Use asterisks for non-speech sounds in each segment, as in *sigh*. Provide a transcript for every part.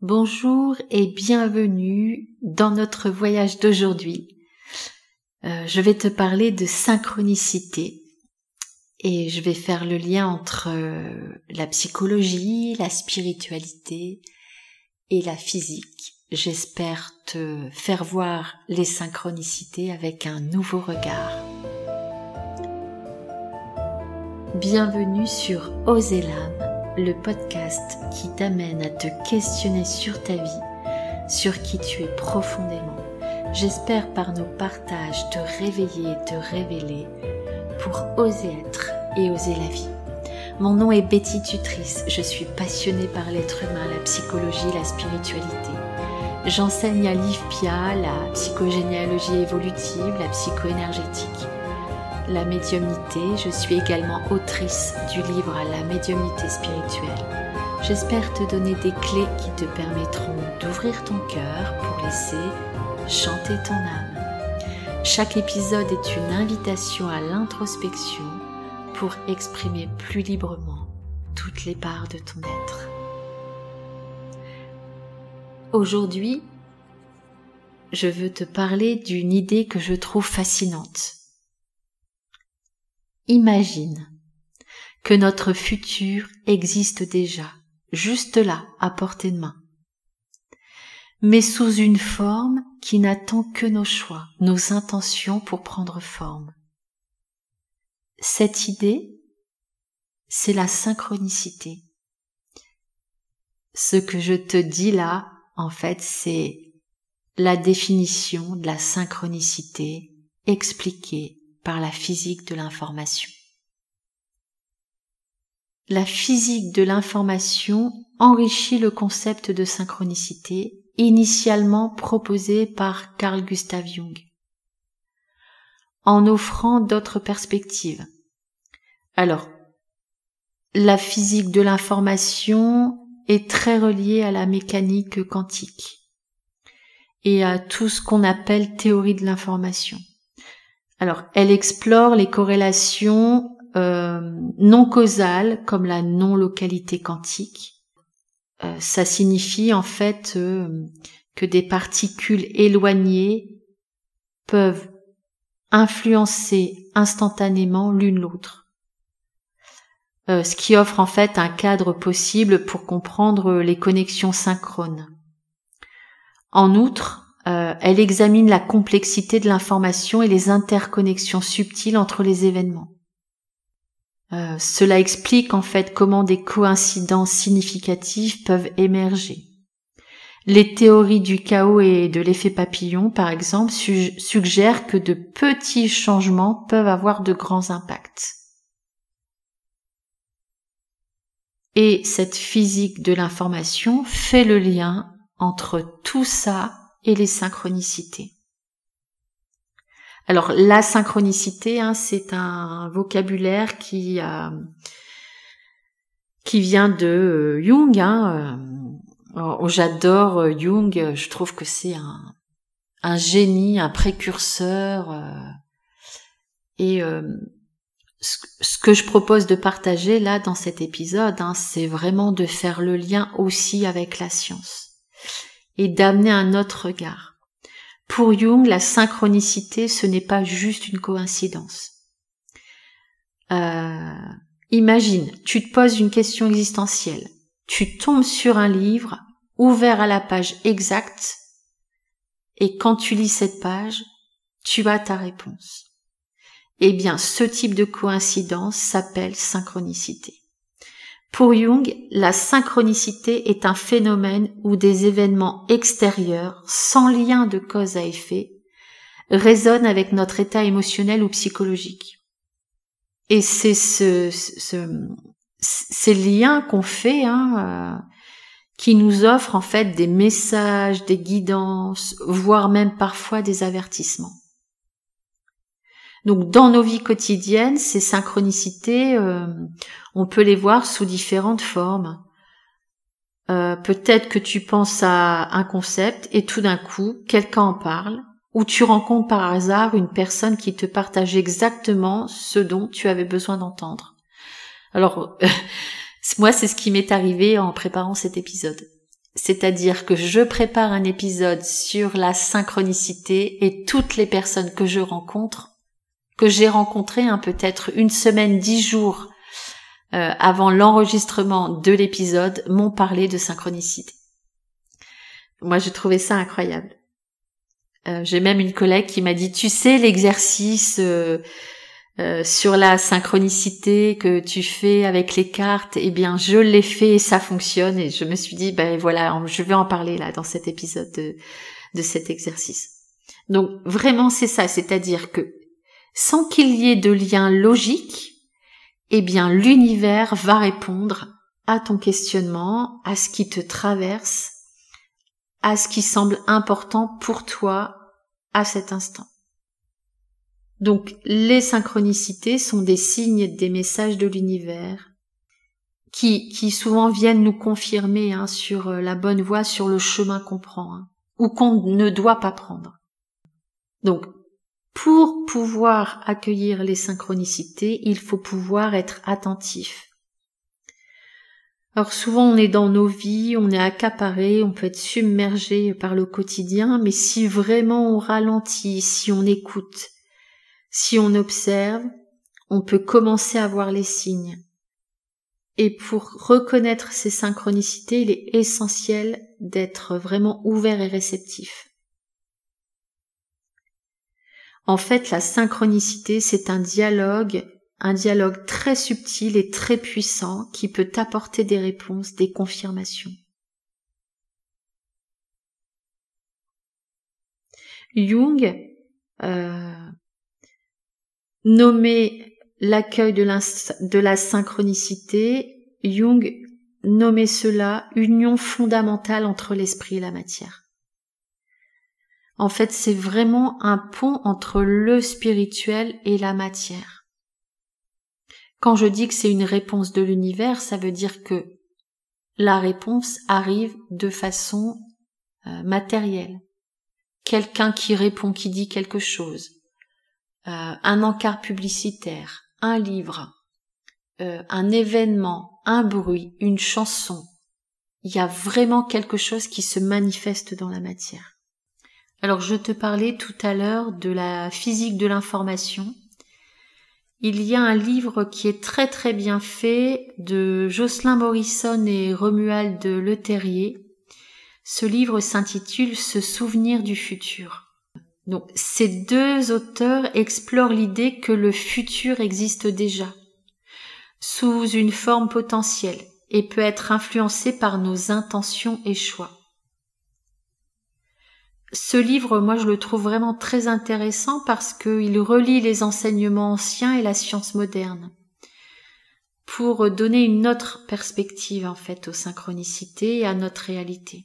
Bonjour et bienvenue dans notre voyage d'aujourd'hui. Euh, je vais te parler de synchronicité et je vais faire le lien entre euh, la psychologie, la spiritualité et la physique. J'espère te faire voir les synchronicités avec un nouveau regard. Bienvenue sur Oser l'âme le podcast qui t'amène à te questionner sur ta vie, sur qui tu es profondément. J'espère par nos partages te réveiller et te révéler pour oser être et oser la vie. Mon nom est Betty Tutrice, je suis passionnée par l'être humain, la psychologie, la spiritualité. J'enseigne à l'IFPIA la psychogénéalogie évolutive, la psychoénergétique la médiumnité. Je suis également autrice du livre La médiumnité spirituelle. J'espère te donner des clés qui te permettront d'ouvrir ton cœur pour laisser chanter ton âme. Chaque épisode est une invitation à l'introspection pour exprimer plus librement toutes les parts de ton être. Aujourd'hui, je veux te parler d'une idée que je trouve fascinante. Imagine que notre futur existe déjà, juste là, à portée de main, mais sous une forme qui n'attend que nos choix, nos intentions pour prendre forme. Cette idée, c'est la synchronicité. Ce que je te dis là, en fait, c'est la définition de la synchronicité expliquée par la physique de l'information. La physique de l'information enrichit le concept de synchronicité initialement proposé par Carl Gustav Jung, en offrant d'autres perspectives. Alors, la physique de l'information est très reliée à la mécanique quantique et à tout ce qu'on appelle théorie de l'information. Alors, elle explore les corrélations euh, non causales comme la non-localité quantique. Euh, ça signifie en fait euh, que des particules éloignées peuvent influencer instantanément l'une l'autre. ce qui offre en fait un cadre possible pour comprendre les connexions synchrones. En outre, euh, elle examine la complexité de l'information et les interconnexions subtiles entre les événements. Euh, cela explique en fait comment des coïncidences significatives peuvent émerger. Les théories du chaos et de l'effet papillon, par exemple, suggèrent que de petits changements peuvent avoir de grands impacts. Et cette physique de l'information fait le lien entre tout ça et les synchronicités. Alors la synchronicité, hein, c'est un vocabulaire qui euh, qui vient de euh, Jung. Hein, euh, j'adore Jung. Je trouve que c'est un, un génie, un précurseur. et ce, que je propose de partager là dans cet épisode, hein, c'est vraiment de faire le lien aussi avec la science et d'amener un autre regard. Pour Jung, la synchronicité, ce n'est pas juste une coïncidence. Euh, imagine, tu te poses une question existentielle, tu tombes sur un livre ouvert à la page exacte, et quand tu lis cette page, tu as ta réponse. Eh bien, ce type de coïncidence s'appelle synchronicité. Pour Jung, la synchronicité est un phénomène où des événements extérieurs, sans lien de cause à effet, résonnent avec notre état émotionnel ou psychologique. Et c'est ce, ces liens qu'on fait hein, euh, qui nous offrent en fait des messages, des guidances, voire même parfois des avertissements. Donc dans nos vies quotidiennes, ces synchronicités, euh, on peut les voir sous différentes formes. Euh, peut-être que tu penses à un concept et tout d'un coup, quelqu'un en parle, ou tu rencontres par hasard une personne qui te partage exactement ce dont tu avais besoin d'entendre. Alors, *laughs* moi, c'est ce qui m'est arrivé en préparant cet épisode. C'est-à-dire que je prépare un épisode sur la synchronicité et toutes les personnes que je rencontre, que j'ai rencontrées hein, peut-être une semaine, dix jours euh, avant l'enregistrement de l'épisode, m'ont parlé de synchronicité. Moi, j'ai trouvé ça incroyable. Euh, j'ai même une collègue qui m'a dit, tu sais, l'exercice euh, sur la synchronicité que tu fais avec les cartes, eh bien, je l'ai fait et ça fonctionne. Et je me suis dit, ben voilà, je vais en parler là dans cet épisode de, de cet exercice. Donc vraiment, c'est ça, c'est-à-dire que sans qu'il y ait de lien logique, eh bien, l'univers va répondre à ton questionnement, à ce qui te traverse, à ce qui semble important pour toi à cet instant. Donc les synchronicités sont des signes, des messages de l'univers qui, qui souvent viennent nous confirmer hein, sur euh, la bonne voie, sur le chemin qu'on prend hein, ou qu'on ne doit pas prendre. Donc pour pouvoir accueillir les synchronicités, il faut pouvoir être attentif. Alors souvent on est dans nos vies, on est accaparé, on peut être submergé par le quotidien, mais si vraiment on ralentit, si on écoute, si on observe, on peut commencer à voir les signes. Et pour reconnaître ces synchronicités, il est essentiel d'être vraiment ouvert et réceptif. En fait, la synchronicité, c'est un dialogue un dialogue très subtil et très puissant qui peut apporter des réponses, des confirmations. Jung euh, nommait l'accueil de, de la synchronicité, Jung nommait cela union fondamentale entre l'esprit et la matière. En fait, c'est vraiment un pont entre le spirituel et la matière. Quand je dis que c'est une réponse de l'univers, ça veut dire que la réponse arrive de façon euh, matérielle. Quelqu'un qui répond, qui dit quelque chose, euh, un encart publicitaire, un livre, euh, un événement, un bruit, une chanson. Il y a vraiment quelque chose qui se manifeste dans la matière. Alors je te parlais tout à l'heure de la physique de l'information il y a un livre qui est très très bien fait de Jocelyn Morrison et Romuald Leterrier. Ce livre s'intitule Se souvenir du futur. Donc, ces deux auteurs explorent l'idée que le futur existe déjà, sous une forme potentielle, et peut être influencé par nos intentions et choix ce livre, moi, je le trouve vraiment très intéressant parce qu'il relie les enseignements anciens et la science moderne pour donner une autre perspective, en fait, aux synchronicités et à notre réalité.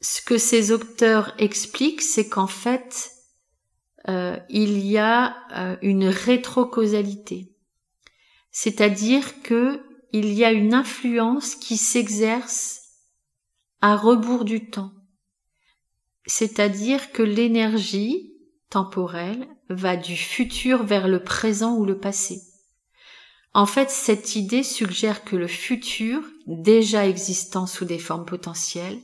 Ce que ces auteurs expliquent, c'est qu'en fait, euh, il y a euh, une rétrocausalité. C'est-à-dire que il y a une influence qui s'exerce à rebours du temps c'est-à-dire que l'énergie temporelle va du futur vers le présent ou le passé. En fait, cette idée suggère que le futur, déjà existant sous des formes potentielles,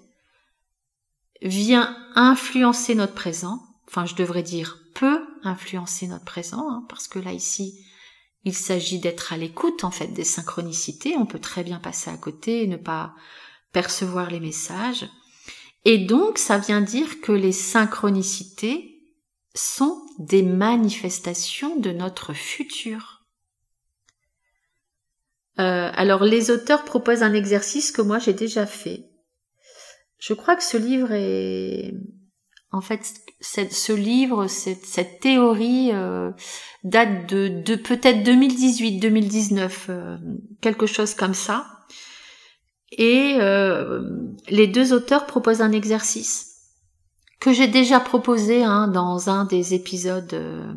vient influencer notre présent, enfin je devrais dire peut influencer notre présent, hein, parce que là ici, il s'agit d'être à l'écoute en fait des synchronicités, on peut très bien passer à côté et ne pas percevoir les messages. Et donc, ça vient dire que les synchronicités sont des manifestations de notre futur. Euh, alors, les auteurs proposent un exercice que moi j'ai déjà fait. Je crois que ce livre est, en fait, ce livre, cette, théorie euh, date de, de peut-être 2018-2019, euh, quelque chose comme ça. Et euh, les deux auteurs proposent un exercice que j'ai déjà proposé hein, dans un des épisodes. Euh,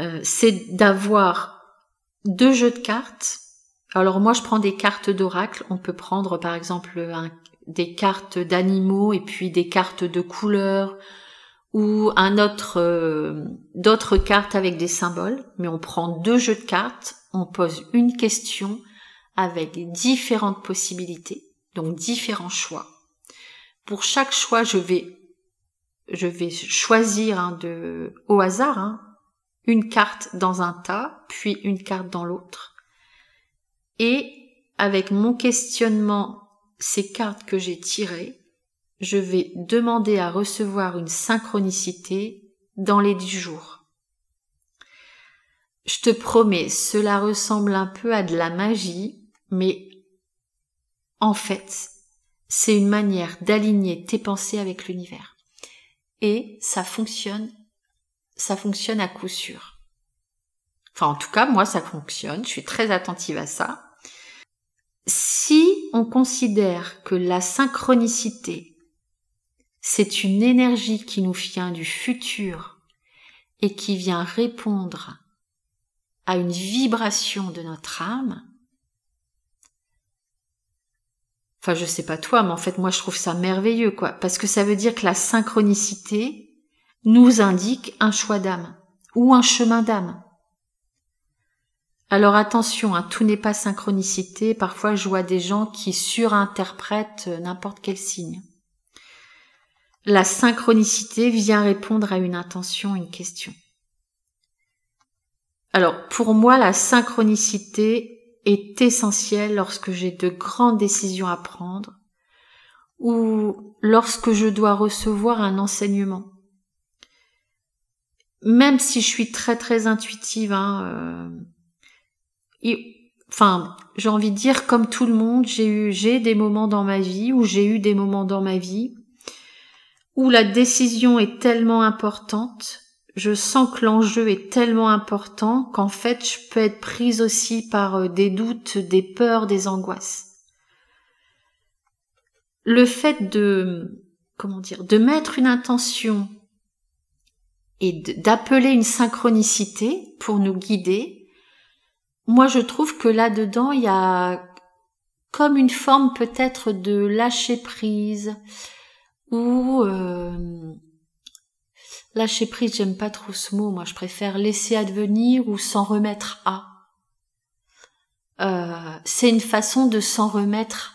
euh, c'est d'avoir deux jeux de cartes. Alors moi je prends des cartes d'oracle. On peut prendre par exemple des cartes d'animaux et puis des cartes de couleurs ou d'autres cartes avec des symboles. Mais on prend deux jeux de cartes. On pose une question avec différentes possibilités. Donc différents choix. Pour chaque choix, je vais je vais choisir hein, de au hasard hein, une carte dans un tas, puis une carte dans l'autre. Et avec mon questionnement, ces cartes que j'ai tirées, je vais demander à recevoir une synchronicité dans les dix jours. Je te promets, cela ressemble un peu à de la magie, mais en fait, c'est une manière d'aligner tes pensées avec l'univers. Et ça fonctionne, ça fonctionne à coup sûr. Enfin, en tout cas, moi, ça fonctionne. Je suis très attentive à ça. Si on considère que la synchronicité, c'est une énergie qui nous vient du futur et qui vient répondre à une vibration de notre âme, enfin je sais pas toi, mais en fait moi je trouve ça merveilleux quoi, parce que ça veut dire que la synchronicité nous indique un choix d'âme ou un chemin d'âme. Alors attention, hein, tout n'est pas synchronicité. Parfois, je vois des gens qui surinterprètent euh, n'importe quel signe. La synchronicité vient répondre à une intention, une question. Alors, pour moi, la synchronicité est essentielle lorsque j'ai de grandes décisions à prendre ou lorsque je dois recevoir un enseignement. Même si je suis très très intuitive, hein, euh, enfin, j'ai envie de dire comme tout le monde, j'ai eu, j'ai des moments dans ma vie où j'ai eu des moments dans ma vie où la décision est tellement importante, je sens que l'enjeu est tellement important qu'en fait, je peux être prise aussi par euh, des doutes, des peurs, des angoisses. Le fait de, comment dire, de mettre une intention et d'appeler une synchronicité pour nous guider, moi je trouve que là-dedans, il y a comme une forme peut-être de lâcher prise ou euh, lâcher prise, j'aime pas trop ce mot, moi je préfère laisser advenir ou s'en remettre à. Euh, c'est une façon de s'en remettre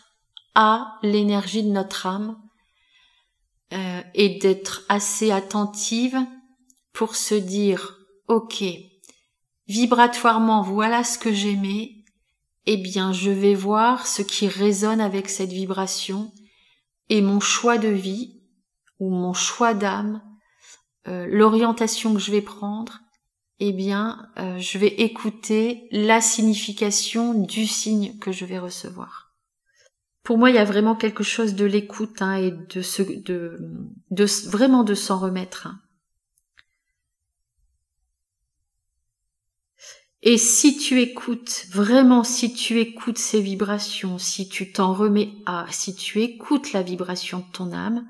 à l'énergie de notre âme euh, et d'être assez attentive pour se dire ok vibratoirement voilà ce que j'aimais, eh bien je vais voir ce qui résonne avec cette vibration et mon choix de vie ou mon choix d'âme, euh, l'orientation que je vais prendre, eh bien euh, je vais écouter la signification du signe que je vais recevoir. Pour moi, il y a vraiment quelque chose de l'écoute hein, et de, de, vraiment de s'en remettre. Et si tu écoutes, vraiment si tu écoutes ces vibrations, si tu t'en remets à, si tu écoutes la vibration de ton âme,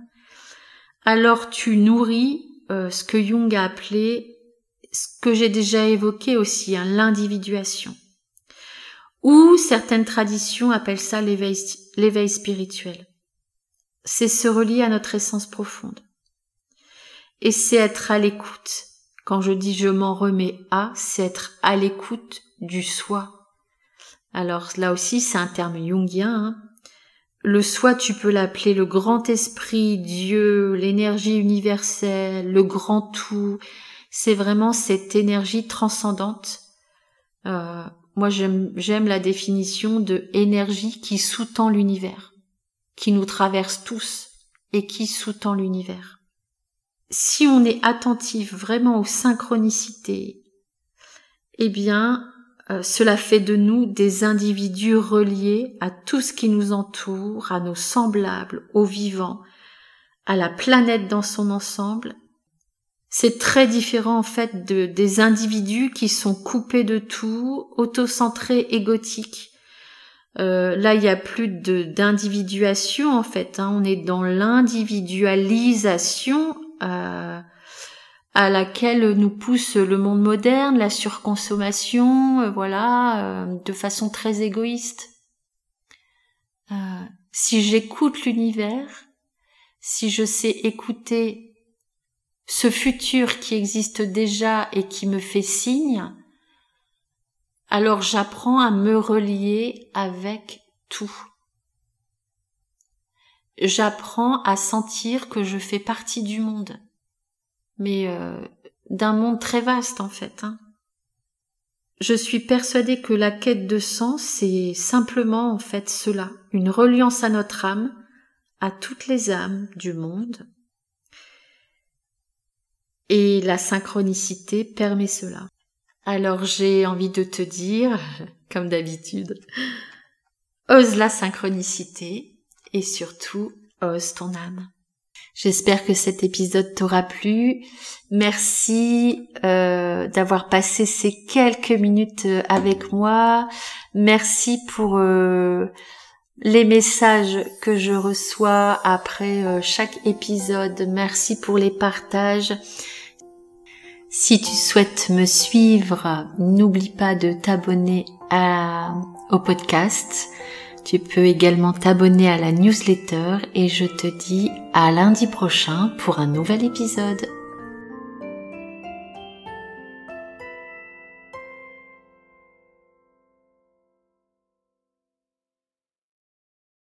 alors tu nourris euh, ce que Jung a appelé, ce que j'ai déjà évoqué aussi, hein, l'individuation. Ou certaines traditions appellent ça l'éveil spirituel. C'est se relier à notre essence profonde. Et c'est être à l'écoute quand je dis je m'en remets à, c'est être à l'écoute du soi. Alors là aussi, c'est un terme jungien. Hein. Le soi, tu peux l'appeler le grand esprit, Dieu, l'énergie universelle, le grand tout. C'est vraiment cette énergie transcendante. Euh, moi, j'aime la définition de énergie qui sous-tend l'univers, qui nous traverse tous et qui sous-tend l'univers si on est attentif vraiment aux synchronicités, eh bien, euh, cela fait de nous des individus reliés à tout ce qui nous entoure, à nos semblables, aux vivants, à la planète dans son ensemble. C'est très différent en fait de, des individus qui sont coupés de tout, autocentrés, égotiques. Euh, là, il n'y a plus d'individuation en fait. Hein. On est dans l'individualisation euh, à laquelle nous pousse le monde moderne, la surconsommation, euh, voilà, euh, de façon très égoïste. si j'écoute l'univers, si je sais écouter ce futur qui existe déjà et qui me fait signe, alors j'apprends à me relier avec tout. j'apprends à sentir que je fais partie du monde. Mais euh, d'un monde très vaste en fait. Hein. Je suis persuadée que la quête de sens, c'est simplement en fait cela, une reliance à notre âme, à toutes les âmes du monde. Et la synchronicité permet cela. Alors j'ai envie de te dire, *laughs* comme d'habitude, ose la synchronicité et surtout ose ton âme. J'espère que cet épisode t'aura plu. Merci euh, d'avoir passé ces quelques minutes euh, avec moi. Merci pour euh, les messages que je reçois après chaque épisode. Merci pour les partages. Si tu souhaites me suivre, n'oublie pas de t'abonner au podcast. Tu peux également t'abonner à la newsletter et je te dis à lundi prochain pour un nouvel épisode.